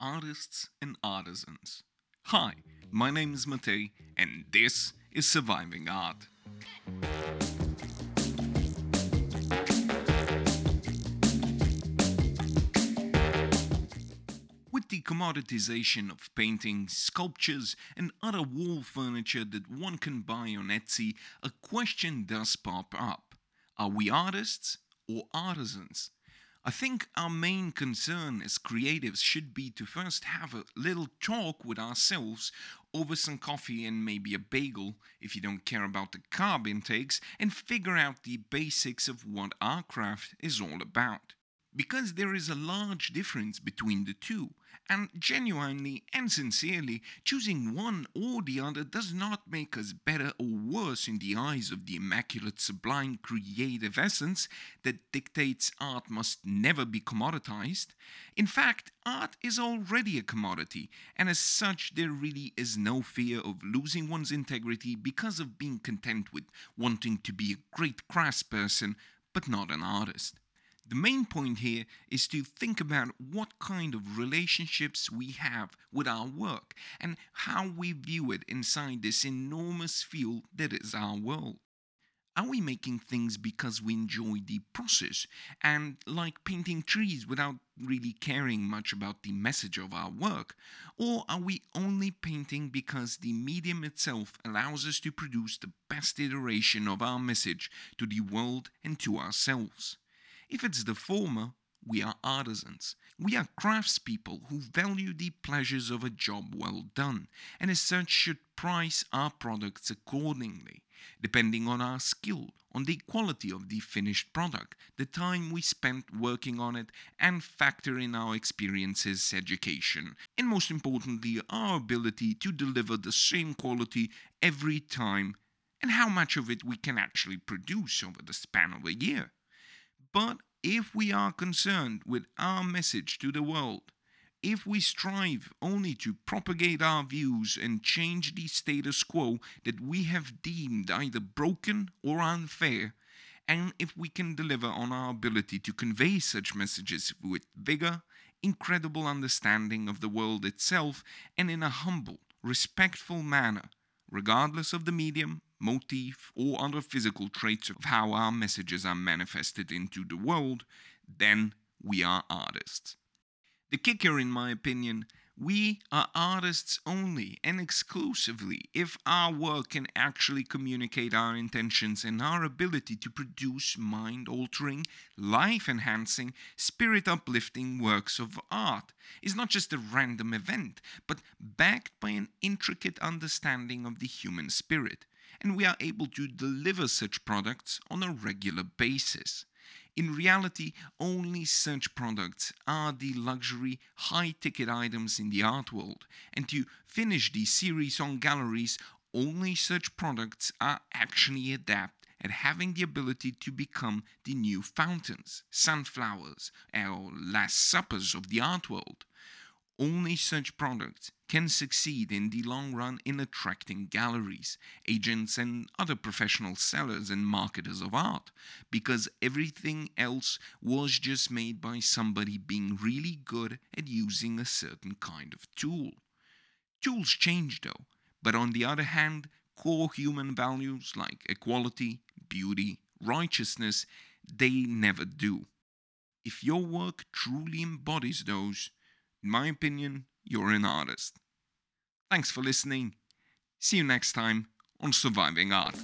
artists and artisans. Hi, my name is Matei, and this is Surviving Art. With the commoditization of paintings, sculptures, and other wall furniture that one can buy on Etsy, a question does pop up Are we artists or artisans? I think our main concern as creatives should be to first have a little talk with ourselves over some coffee and maybe a bagel if you don't care about the carb intakes and figure out the basics of what our craft is all about. Because there is a large difference between the two, and genuinely and sincerely, choosing one or the other does not make us better or worse in the eyes of the immaculate, sublime, creative essence that dictates art must never be commoditized. In fact, art is already a commodity, and as such, there really is no fear of losing one's integrity because of being content with wanting to be a great craftsperson but not an artist. The main point here is to think about what kind of relationships we have with our work and how we view it inside this enormous field that is our world. Are we making things because we enjoy the process and like painting trees without really caring much about the message of our work? Or are we only painting because the medium itself allows us to produce the best iteration of our message to the world and to ourselves? If it's the former, we are artisans. We are craftspeople who value the pleasures of a job well done, and as such should price our products accordingly, depending on our skill, on the quality of the finished product, the time we spent working on it, and factor in our experiences, education, and most importantly, our ability to deliver the same quality every time, and how much of it we can actually produce over the span of a year. But if we are concerned with our message to the world, if we strive only to propagate our views and change the status quo that we have deemed either broken or unfair, and if we can deliver on our ability to convey such messages with vigor, incredible understanding of the world itself, and in a humble, respectful manner, regardless of the medium, motif, or other physical traits of how our messages are manifested into the world, then we are artists. The kicker, in my opinion, we are artists only and exclusively if our work can actually communicate our intentions and our ability to produce mind altering, life enhancing, spirit uplifting works of art is not just a random event, but backed by an intricate understanding of the human spirit and we are able to deliver such products on a regular basis. In reality, only such products are the luxury, high ticket items in the art world, and to finish the series on galleries, only such products are actually adept at having the ability to become the new fountains, sunflowers, or last suppers of the art world. Only such products can succeed in the long run in attracting galleries, agents, and other professional sellers and marketers of art, because everything else was just made by somebody being really good at using a certain kind of tool. Tools change though, but on the other hand, core human values like equality, beauty, righteousness, they never do. If your work truly embodies those, in my opinion, you're an artist. Thanks for listening. See you next time on Surviving Art.